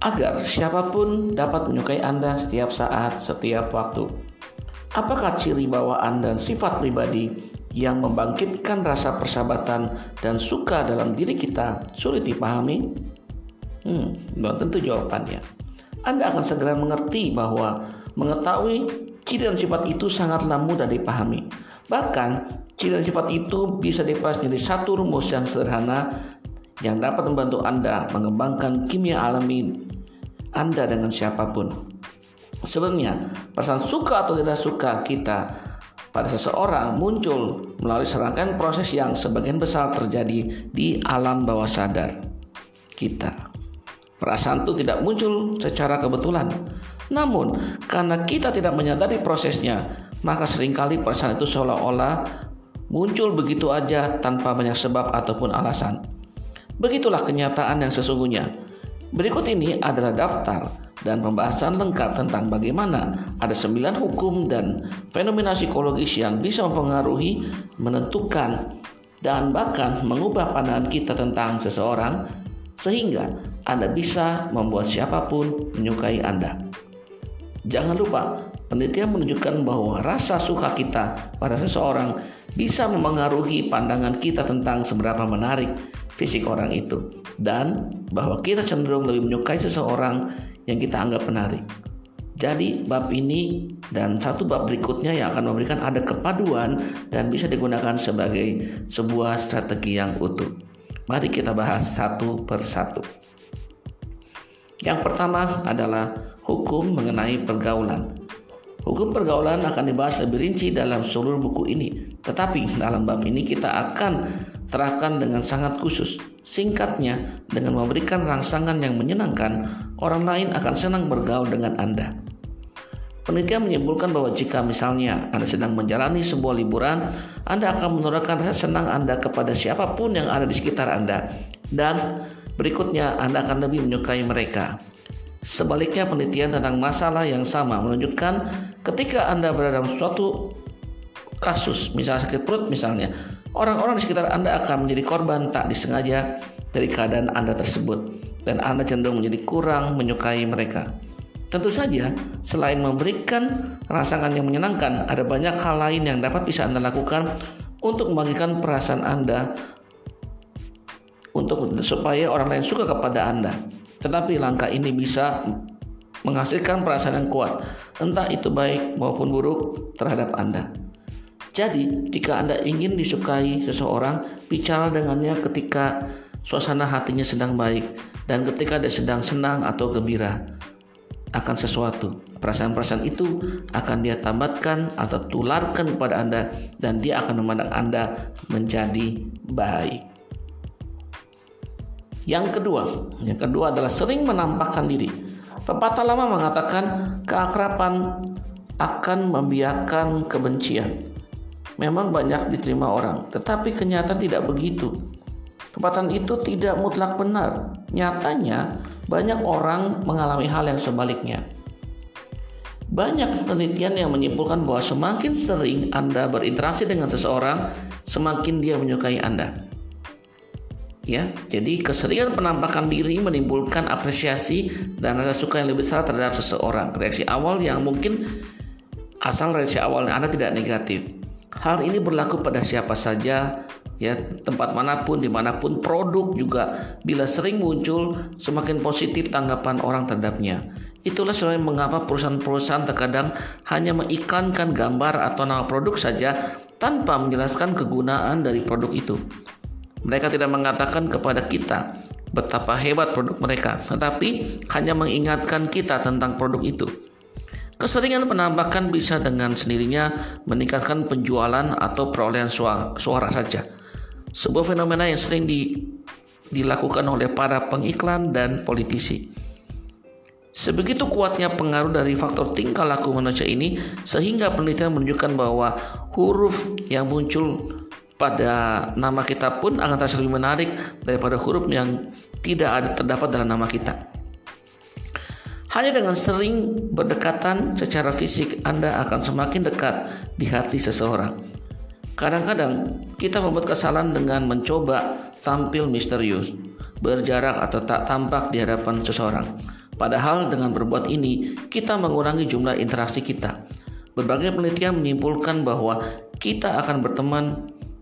agar siapa pun dapat menyukai Anda setiap saat, setiap waktu. Apakah ciri bawaan dan sifat pribadi yang membangkitkan rasa persahabatan dan suka dalam diri kita sulit dipahami? Hmm, belum tentu jawabannya. Anda akan segera mengerti bahwa mengetahui ciri dan sifat itu sangatlah mudah dipahami. Bahkan, ciri dan sifat itu bisa diperas menjadi satu rumus yang sederhana yang dapat membantu Anda mengembangkan kimia alami anda dengan siapa pun. Sebenarnya, perasaan suka atau tidak suka kita pada seseorang muncul melalui serangkaian proses yang sebagian besar terjadi di alam bawah sadar kita. Perasaan itu tidak muncul secara kebetulan. Namun, karena kita tidak menyadari prosesnya, maka sering kali perasaan itu seolah-olah muncul begitu aja tanpa banyak sebab ataupun alasan. Begitulah kenyataan yang sesungguhnya. Berikut ini adalah daftar dan pembahasan lengkap tentang bagaimana ada sembilan hukum dan fenomena psikologis yang bisa mempengaruhi, menentukan, dan bahkan mengubah pandangan kita tentang seseorang sehingga Anda bisa membuat siapa pun menyukai Anda. Jangan lupa, penelitian menunjukkan bahwa rasa suka kita pada seseorang bisa memengaruhi pandangan kita tentang seberapa menarik fisik orang itu dan bahwa kita cenderung lebih menyukai seseorang yang kita anggap menarik. Jadi bab ini dan satu bab berikutnya yang akan memberikan ada kepaduan dan bisa digunakan sebagai sebuah strategi yang utuh. Mari kita bahas satu persatu. Yang pertama adalah hukum mengenai pergaulan. Hukum pergaulan akan dibahas lebih rinci dalam seluruh buku ini. Tetapi dalam bab ini kita akan terahkan dengan sangat khusus. Singkatnya, dengan memberikan rangsangan yang menyenangkan, orang lain akan senang bergaul dengan Anda. Penelitian menyimpulkan bahwa jika misalnya Anda sedang menjalani sebuah liburan, Anda akan menularkan rasa senang Anda kepada siapa pun yang ada di sekitar Anda. Dan berikutnya Anda akan lebih menyukai mereka. Sebaliknya penelitian tentang masalah yang sama menunjukkan ketika Anda berada dalam suatu kasus, misalnya sakit perut misalnya, Orang-orang di sekitar Anda akan menjadi korban tak disengaja dari keadaan Anda tersebut dan Anda cenderung menjadi kurang menyukai mereka. Tentu saja, selain memberikan rangsangan yang menyenangkan, ada banyak hal lain yang dapat bisa Anda lakukan untuk membagikan perasaan Anda untuk supaya orang lain suka kepada Anda. Tetapi langkah ini bisa menghasilkan perasaan yang kuat, entah itu baik maupun buruk terhadap Anda. Jadi, jika Anda ingin disukai seseorang, bicara dengannya ketika suasana hatinya sedang baik dan ketika dia sedang senang atau gembira akan sesuatu. Perasaan-perasaan itu akan dia tambatkan atau tularkan kepada Anda dan dia akan memandang Anda menjadi baik. Yang kedua, yang kedua adalah sering menampakkan diri. Pepatah lama mengatakan keakraban akan membiarkan kebencian memang banyak diterima orang, tetapi kenyataan tidak begitu. Kepatan itu tidak mutlak benar. Nyatanya, banyak orang mengalami hal yang sebaliknya. Banyak penelitian yang menyimpulkan bahwa semakin sering Anda berinteraksi dengan seseorang, semakin dia menyukai Anda. Ya, jadi keseringan penampakan diri menimbulkan apresiasi dan rasa suka yang lebih besar terhadap seseorang. Reaksi awal yang mungkin asal reaksi awalnya Anda tidak negatif. Hal ini berlaku pada siapa saja ya tempat mana pun di mana pun produk juga bila sering muncul semakin positif tanggapan orang terhadapnya itulah sebabnya mengapa perusahaan-perusahaan terkadang hanya mengiklankan gambar atau nama produk saja tanpa menjelaskan kegunaan dari produk itu mereka tidak mengatakan kepada kita betapa hebat produk mereka tetapi hanya mengingatkan kita tentang produk itu Keseringan penambakan bisa dengan sendirinya meningkatkan penjualan atau perolehan suara, suara saja. Sebuah fenomena yang sering di, dilakukan oleh para pengiklan dan politisi. Sebegitu kuatnya pengaruh dari faktor tingkah laku manusia ini sehingga penelitian menunjukkan bahwa huruf yang muncul pada nama kita pun akan terasa lebih menarik daripada huruf yang tidak ada terdapat dalam nama kita. Hanya dengan sering berdekatan secara fisik, Anda akan semakin dekat di hati seseorang. Kadang-kadang kita membuat kesalahan dengan mencoba tampil misterius, berjarak atau tak tampak di hadapan seseorang. Padahal dengan berbuat ini, kita mengurangi jumlah interaksi kita. Berbagai penelitian menyimpulkan bahwa kita akan berteman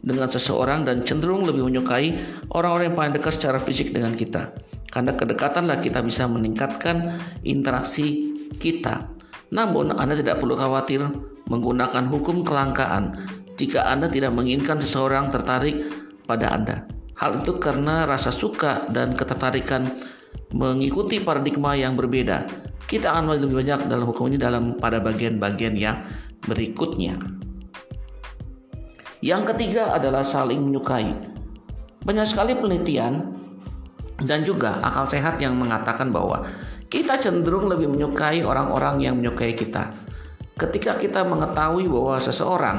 dengan seseorang dan cenderung lebih menyukai orang-orang yang paling dekat secara fisik dengan kita. Karena kedekatanlah kita bisa meningkatkan interaksi kita. Namun, Anda tidak perlu khawatir menggunakan hukum kelangkaan jika Anda tidak menginginkan seseorang tertarik pada Anda. Hal itu karena rasa suka dan ketertarikan mengikuti paradigma yang berbeda. Kita akan lebih banyak dalam hukum ini dalam pada bagian-bagian yang berikutnya. Yang ketiga adalah saling menyukai. Banyak sekali penelitian dan juga akal sehat yang mengatakan bahwa kita cenderung lebih menyukai orang-orang yang menyukai kita. Ketika kita mengetahui bahwa seseorang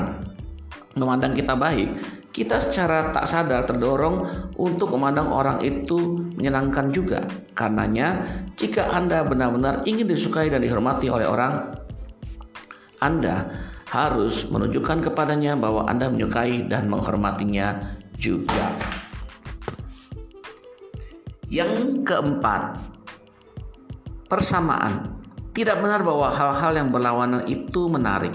memandang kita baik, kita secara tak sadar terdorong untuk memandang orang itu menyenangkan juga. Karenanya, jika Anda benar-benar ingin disukai dan dihormati oleh orang, Anda harus menunjukkan kepadanya bahwa Anda menyukai dan menghormatinya juga. Yang keempat, persamaan. Tidak benar bahwa hal-hal yang berlawanan itu menarik.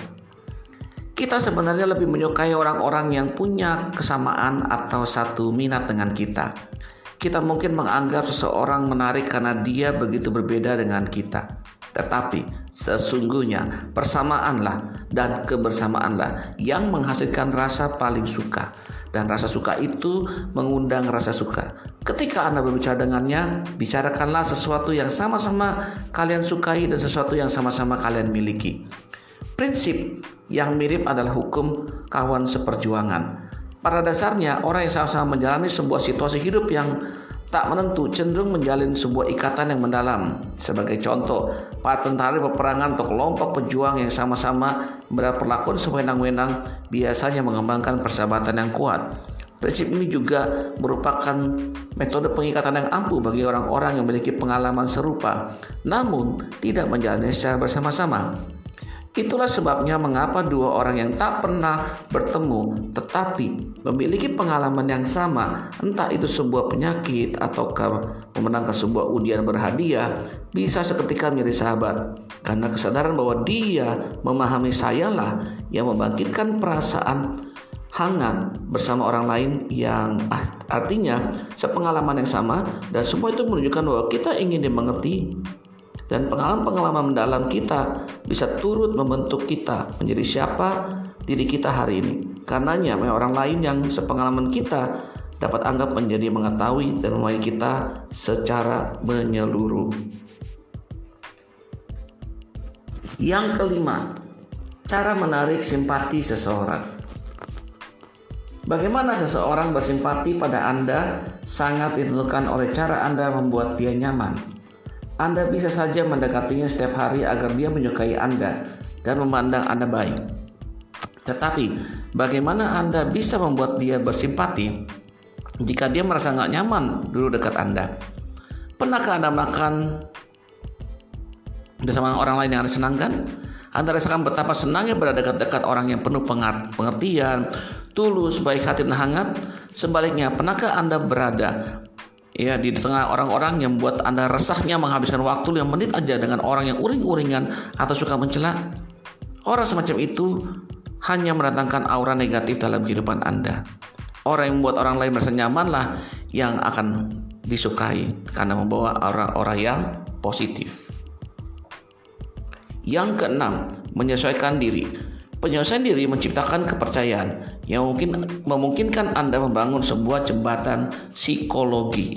Kita sebenarnya lebih menyukai orang-orang yang punya kesamaan atau satu minat dengan kita. Kita mungkin menganggap seseorang menarik karena dia begitu berbeda dengan kita. Tetapi sesungguhnya persamaanlah dan kebersamaanlah yang menghasilkan rasa paling suka. Dan rasa suka itu mengundang rasa suka. Ketika Anda berbicara dengannya, bicarakanlah sesuatu yang sama-sama kalian sukai dan sesuatu yang sama-sama kalian miliki. Prinsip yang mirip adalah hukum kawan seperjuangan. Pada dasarnya, orang yang sama-sama menjalani sebuah situasi hidup yang tak menentu cenderung menjalin sebuah ikatan yang mendalam. Sebagai contoh, para tentara peperangan atau kelompok pejuang yang sama-sama berperlakuan sewenang-wenang biasanya mengembangkan persahabatan yang kuat. Prinsip ini juga merupakan metode pengikatan yang ampuh bagi orang-orang yang memiliki pengalaman serupa, namun tidak menjalani secara bersama-sama. Itulah sebabnya mengapa dua orang yang tak pernah bertemu tetapi memiliki pengalaman yang sama, entah itu sebuah penyakit ataukah memenangkan sebuah undian berhadiah, bisa seketika menjadi sahabat. Karena kesadaran bahwa dia memahami sayalah yang membangkitkan perasaan hangat bersama orang lain yang artinya sepengalaman yang sama dan semua itu menunjukkan bahwa kita ingin dimengerti dan pengalaman-pengalaman mendalam kita bisa turut membentuk kita menjadi siapa diri kita hari ini. Karenanya orang lain yang sepengalaman kita dapat anggap menjadi mengetahui dan memahami kita secara menyeluruh. Yang kelima, cara menarik simpati seseorang. Bagaimana seseorang bersimpati pada Anda sangat ditentukan oleh cara Anda membuat dia nyaman. Anda bisa saja mendekatinya setiap hari agar dia menyukai Anda dan memandang Anda baik. Tetapi, bagaimana Anda bisa membuat dia bersimpati jika dia merasa nggak nyaman dulu dekat Anda? Pernahkah Anda makan bersama orang lain yang Anda senangkan? Anda rasakan betapa senangnya berada dekat-dekat orang yang penuh pengertian, tulus, baik hati dan hangat. Sebaliknya, pernahkah Anda berada ya di tengah orang-orang yang membuat Anda resahnya menghabiskan waktu yang menit aja dengan orang yang uring-uringan atau suka mencela. Orang semacam itu hanya mendatangkan aura negatif dalam kehidupan Anda. Orang yang membuat orang lain merasa nyaman lah yang akan disukai karena membawa aura-aura yang positif. Yang keenam, menyesuaikan diri. Penyelesaian diri menciptakan kepercayaan yang mungkin memungkinkan Anda membangun sebuah jembatan psikologi.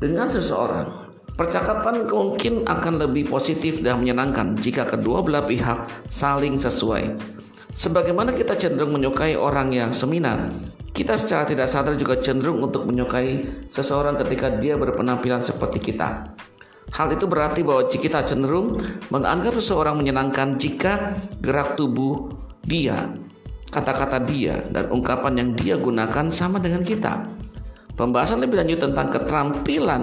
Dengan seseorang, percakapan mungkin akan lebih positif dan menyenangkan jika kedua belah pihak saling sesuai. Sebagaimana kita cenderung menyukai orang yang seminat, kita secara tidak sadar juga cenderung untuk menyukai seseorang ketika dia berpenampilan seperti kita. Hal itu berarti bahwa kita cenderung menganggap seseorang menyenangkan jika gerak tubuh dia, kata-kata dia, dan ungkapan yang dia gunakan sama dengan kita. Pembahasan lebih lanjut tentang keterampilan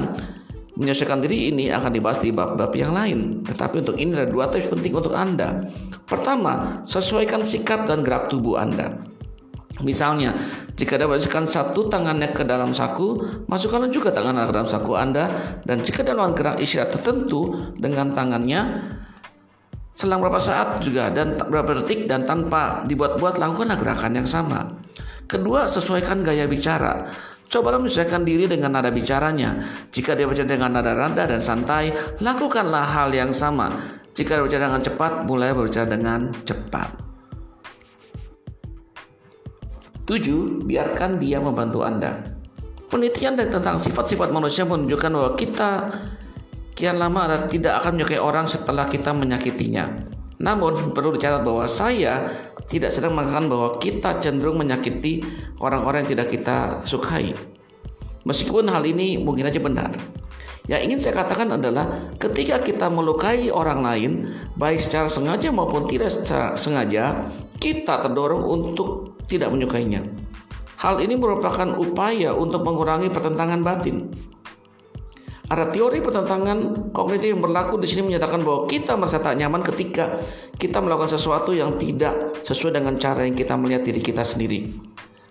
menyesuaikan diri ini akan dibahas di bab-bab yang lain. Tetapi untuk ini ada dua tips penting untuk Anda. Pertama, sesuaikan sikap dan gerak tubuh Anda. Misalnya, Jika Anda masukkan satu tangannya ke dalam saku, masukkanlah juga tangan ke dalam saku Anda. Dan jika dalam gerak isyarat tertentu dengan tangannya, selang berapa saat juga dan berapa detik dan tanpa dibuat-buat lakukanlah gerakan yang sama. Kedua, sesuaikan gaya bicara. Cobalah menyesuaikan diri dengan nada bicaranya. Jika dia bicara dengan nada rendah dan santai, lakukanlah hal yang sama. Jika berbicara dengan cepat, mulai berbicara dengan cepat. Tujuh, biarkan dia membantu Anda. Penelitian tentang sifat-sifat manusia menunjukkan bahwa kita kian lama tidak akan menyukai orang setelah kita menyakitinya. Namun perlu dicatat bahwa saya tidak sedang mengatakan bahwa kita cenderung menyakiti orang-orang yang tidak kita sukai. Meskipun hal ini mungkin saja benar. Yang ingin saya katakan adalah ketika kita melukai orang lain, baik secara sengaja maupun tidak secara sengaja, kita terdorong untuk tidak menyukainya. Hal ini merupakan upaya untuk mengurangi pertentangan batin. Ada teori pertentangan kognitif yang berlaku di sini menyatakan bahwa kita merasa tak nyaman ketika kita melakukan sesuatu yang tidak sesuai dengan cara yang kita melihat diri kita sendiri.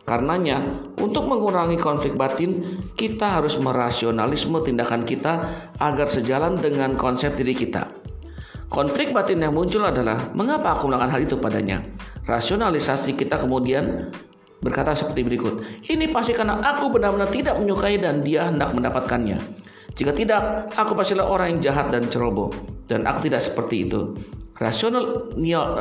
Karenanya, untuk mengurangi konflik batin, kita harus merasionalisme tindakan kita agar sejalan dengan konsep diri kita. Konflik batin yang muncul adalah mengapa aku melakukan hal itu padanya. Rasionalisasi kita kemudian berkata seperti berikut. Ini pasti karena aku benar-benar tidak menyukai dan dia hendak mendapatkannya. Jika tidak, aku pastilah orang yang jahat dan ceroboh. Dan aku tidak seperti itu. Rasional,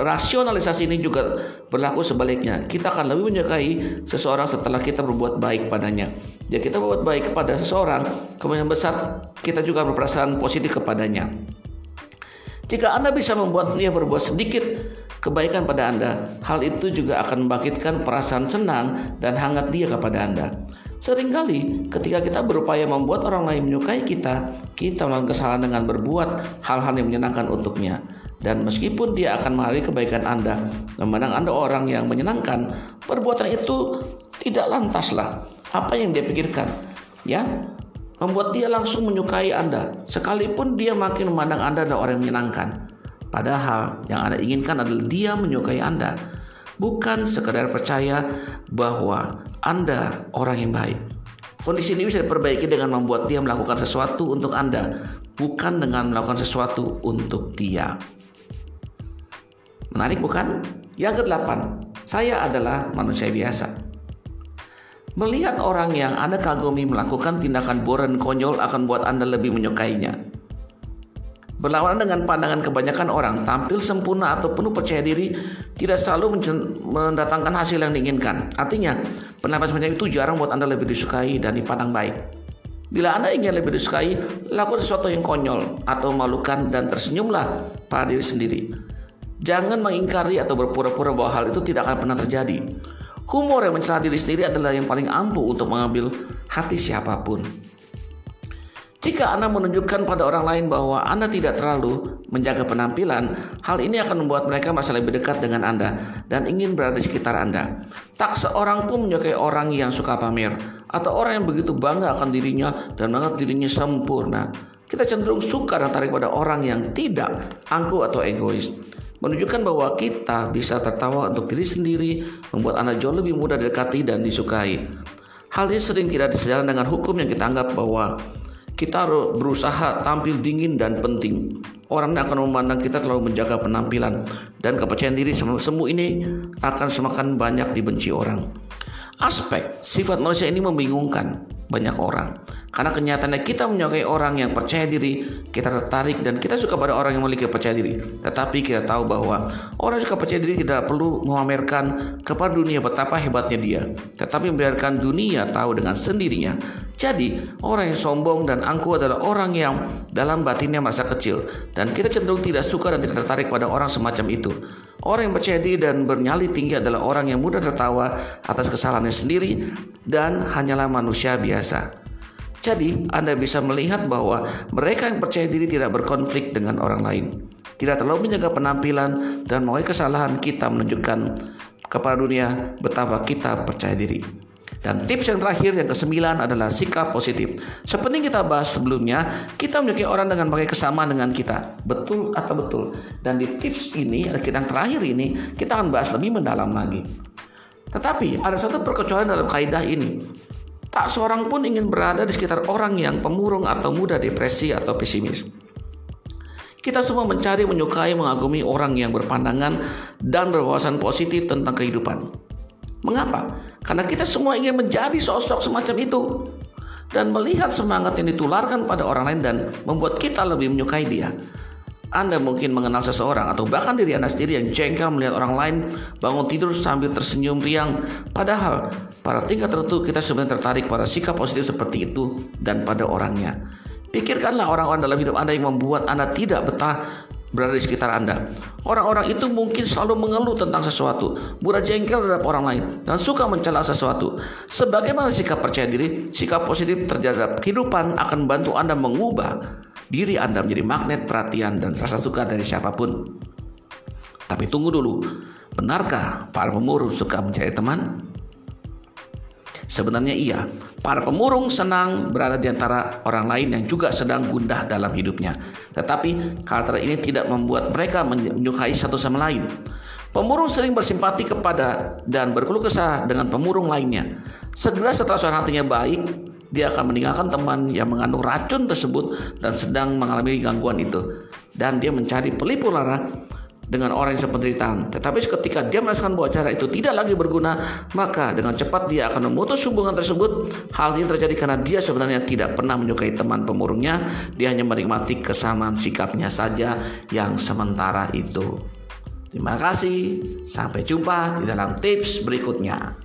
rasionalisasi ini juga berlaku sebaliknya. Kita akan lebih menyukai seseorang setelah kita berbuat baik padanya. Jika kita berbuat baik kepada seseorang, kemungkinan besar kita juga berperasaan positif kepadanya. Jika Anda bisa membuat dia berbuat sedikit kebaikan pada Anda, hal itu juga akan membangkitkan perasaan senang dan hangat dia kepada Anda. Seringkali ketika kita berupaya membuat orang lain menyukai kita, kita melakukan kesalahan dengan berbuat hal-hal yang menyenangkan untuknya. Dan meskipun dia akan menghargai kebaikan Anda, memandang Anda orang yang menyenangkan, perbuatan itu tidak lantaslah apa yang dia pikirkan. Ya, membuat dia langsung menyukai Anda, sekalipun dia makin memandang Anda adalah orang yang menyenangkan. Padahal yang Anda inginkan adalah dia menyukai Anda, bukan sekadar percaya bahwa Anda orang yang baik. Kondisi ini bisa diperbaiki dengan membuat dia melakukan sesuatu untuk Anda, bukan dengan melakukan sesuatu untuk dia. Menarik bukan? Yang kedelapan, saya adalah manusia biasa. Melihat orang yang Anda kagumi melakukan tindakan boran konyol akan buat Anda lebih menyukainya. Berlawanan dengan pandangan kebanyakan orang, tampil sempurna atau penuh percaya diri tidak selalu mendatangkan hasil yang diinginkan. Artinya, pendapat semacam itu jarang buat Anda lebih disukai dan dipandang baik. Bila Anda ingin lebih disukai, lakukan sesuatu yang konyol atau memalukan dan tersenyumlah pada diri sendiri. Jangan mengingkari atau berpura-pura bahwa hal itu tidak akan pernah terjadi. Humor yang mencela diri sendiri adalah yang paling ampuh untuk mengambil hati siapa pun. Jika Anda menunjukkan pada orang lain bahwa Anda tidak terlalu menjaga penampilan, hal ini akan membuat mereka merasa lebih dekat dengan Anda dan ingin berada di sekitar Anda. Tak seorang pun menyukai orang yang suka pamer atau orang yang begitu bangga akan dirinya dan menganggap dirinya sempurna. Kita cenderung suka dan tarik pada orang yang tidak angkuh atau egois. Menunjukkan bahwa kita bisa tertawa untuk diri sendiri, membuat Anda jauh lebih mudah didekati dan disukai. Hal ini sering tidak sejalan dengan hukum yang kita anggap bahwa kita harus berusaha tampil dingin dan penting. Orang akan memandang kita terlalu menjaga penampilan dan kepercayaan diri semu ini akan semakin banyak dibenci orang. Aspek sifat manusia ini membingungkan banyak orang. Karena kenyataannya kita menyukai orang yang percaya diri, kita tertarik dan kita suka pada orang yang memiliki percaya diri. Tetapi kita tahu bahwa orang yang suka percaya diri tidak perlu memamerkan kepada dunia betapa hebatnya dia, tetapi membiarkan dunia tahu dengan sendirinya. Jadi, orang yang sombong dan angkuh adalah orang yang dalam batinnya merasa kecil dan kita cenderung tidak suka dan tidak tertarik pada orang semacam itu. Orang yang percaya diri dan bernyali tinggi adalah orang yang mudah tertawa atas kesalahannya sendiri dan hanyalah manusia biasa. Jadi, Anda bisa melihat bahwa mereka yang percaya diri tidak berkonflik dengan orang lain. Tidak terlalu menjaga penampilan dan mulai kesalahan kita menunjukkan kepada dunia betapa kita percaya diri. Dan tips yang terakhir yang kesembilan adalah sikap positif. Seperti kita bahas sebelumnya, kita menyukai orang dengan berbagai kesamaan dengan kita. Betul atau betul? Dan di tips ini, yang terakhir ini, kita akan bahas lebih mendalam lagi. Tetapi ada satu perkecualian dalam kaidah ini. Tak seorang pun ingin berada di sekitar orang yang pemurung atau mudah depresi atau pesimis. Kita semua mencari, menyukai, mengagumi orang yang berpandangan dan berwawasan positif tentang kehidupan. Mengapa? Karena kita semua ingin menjadi sosok semacam itu dan melihat semangat yang ditularkan pada orang lain dan membuat kita lebih menyukai dia. Anda mungkin mengenal seseorang atau bahkan diri Anda sendiri yang jengkel melihat orang lain bangun tidur sambil tersenyum riang. Padahal pada tingkat tertentu kita sebenarnya tertarik pada sikap positif seperti itu dan pada orangnya. Pikirkanlah orang-orang dalam hidup Anda yang membuat Anda tidak betah berada di sekitar Anda. Orang-orang itu mungkin selalu mengeluh tentang sesuatu, mudah jengkel terhadap orang lain, dan suka mencela sesuatu. Sebagaimana sikap percaya diri, sikap positif terhadap kehidupan akan membantu Anda mengubah diri Anda menjadi magnet perhatian dan rasa suka dari siapa pun. Tapi tunggu dulu, benarkah para pemurung suka mencari teman? Sebenarnya iya, para pemurung senang berada di antara orang lain yang juga sedang gundah dalam hidupnya. Tetapi karakter ini tidak membuat mereka menyukai satu sama lain. Pemurung sering bersimpati kepada dan berkeluh kesah dengan pemurung lainnya. Segera setelah suara hatinya baik, dia akan meninggalkan teman yang mengandung racun tersebut dan sedang mengalami gangguan itu. Dan dia mencari pelipur lara dengan orang yang penderitaan. Tetapi ketika dia merasakan bahwa cara itu tidak lagi berguna, maka dengan cepat dia akan memutus hubungan tersebut. Hal ini terjadi karena dia sebenarnya tidak pernah menyukai teman pemurungnya, dia hanya menikmati kesamaan sikapnya saja yang sementara itu. Terima kasih, sampai jumpa di dalam tips berikutnya.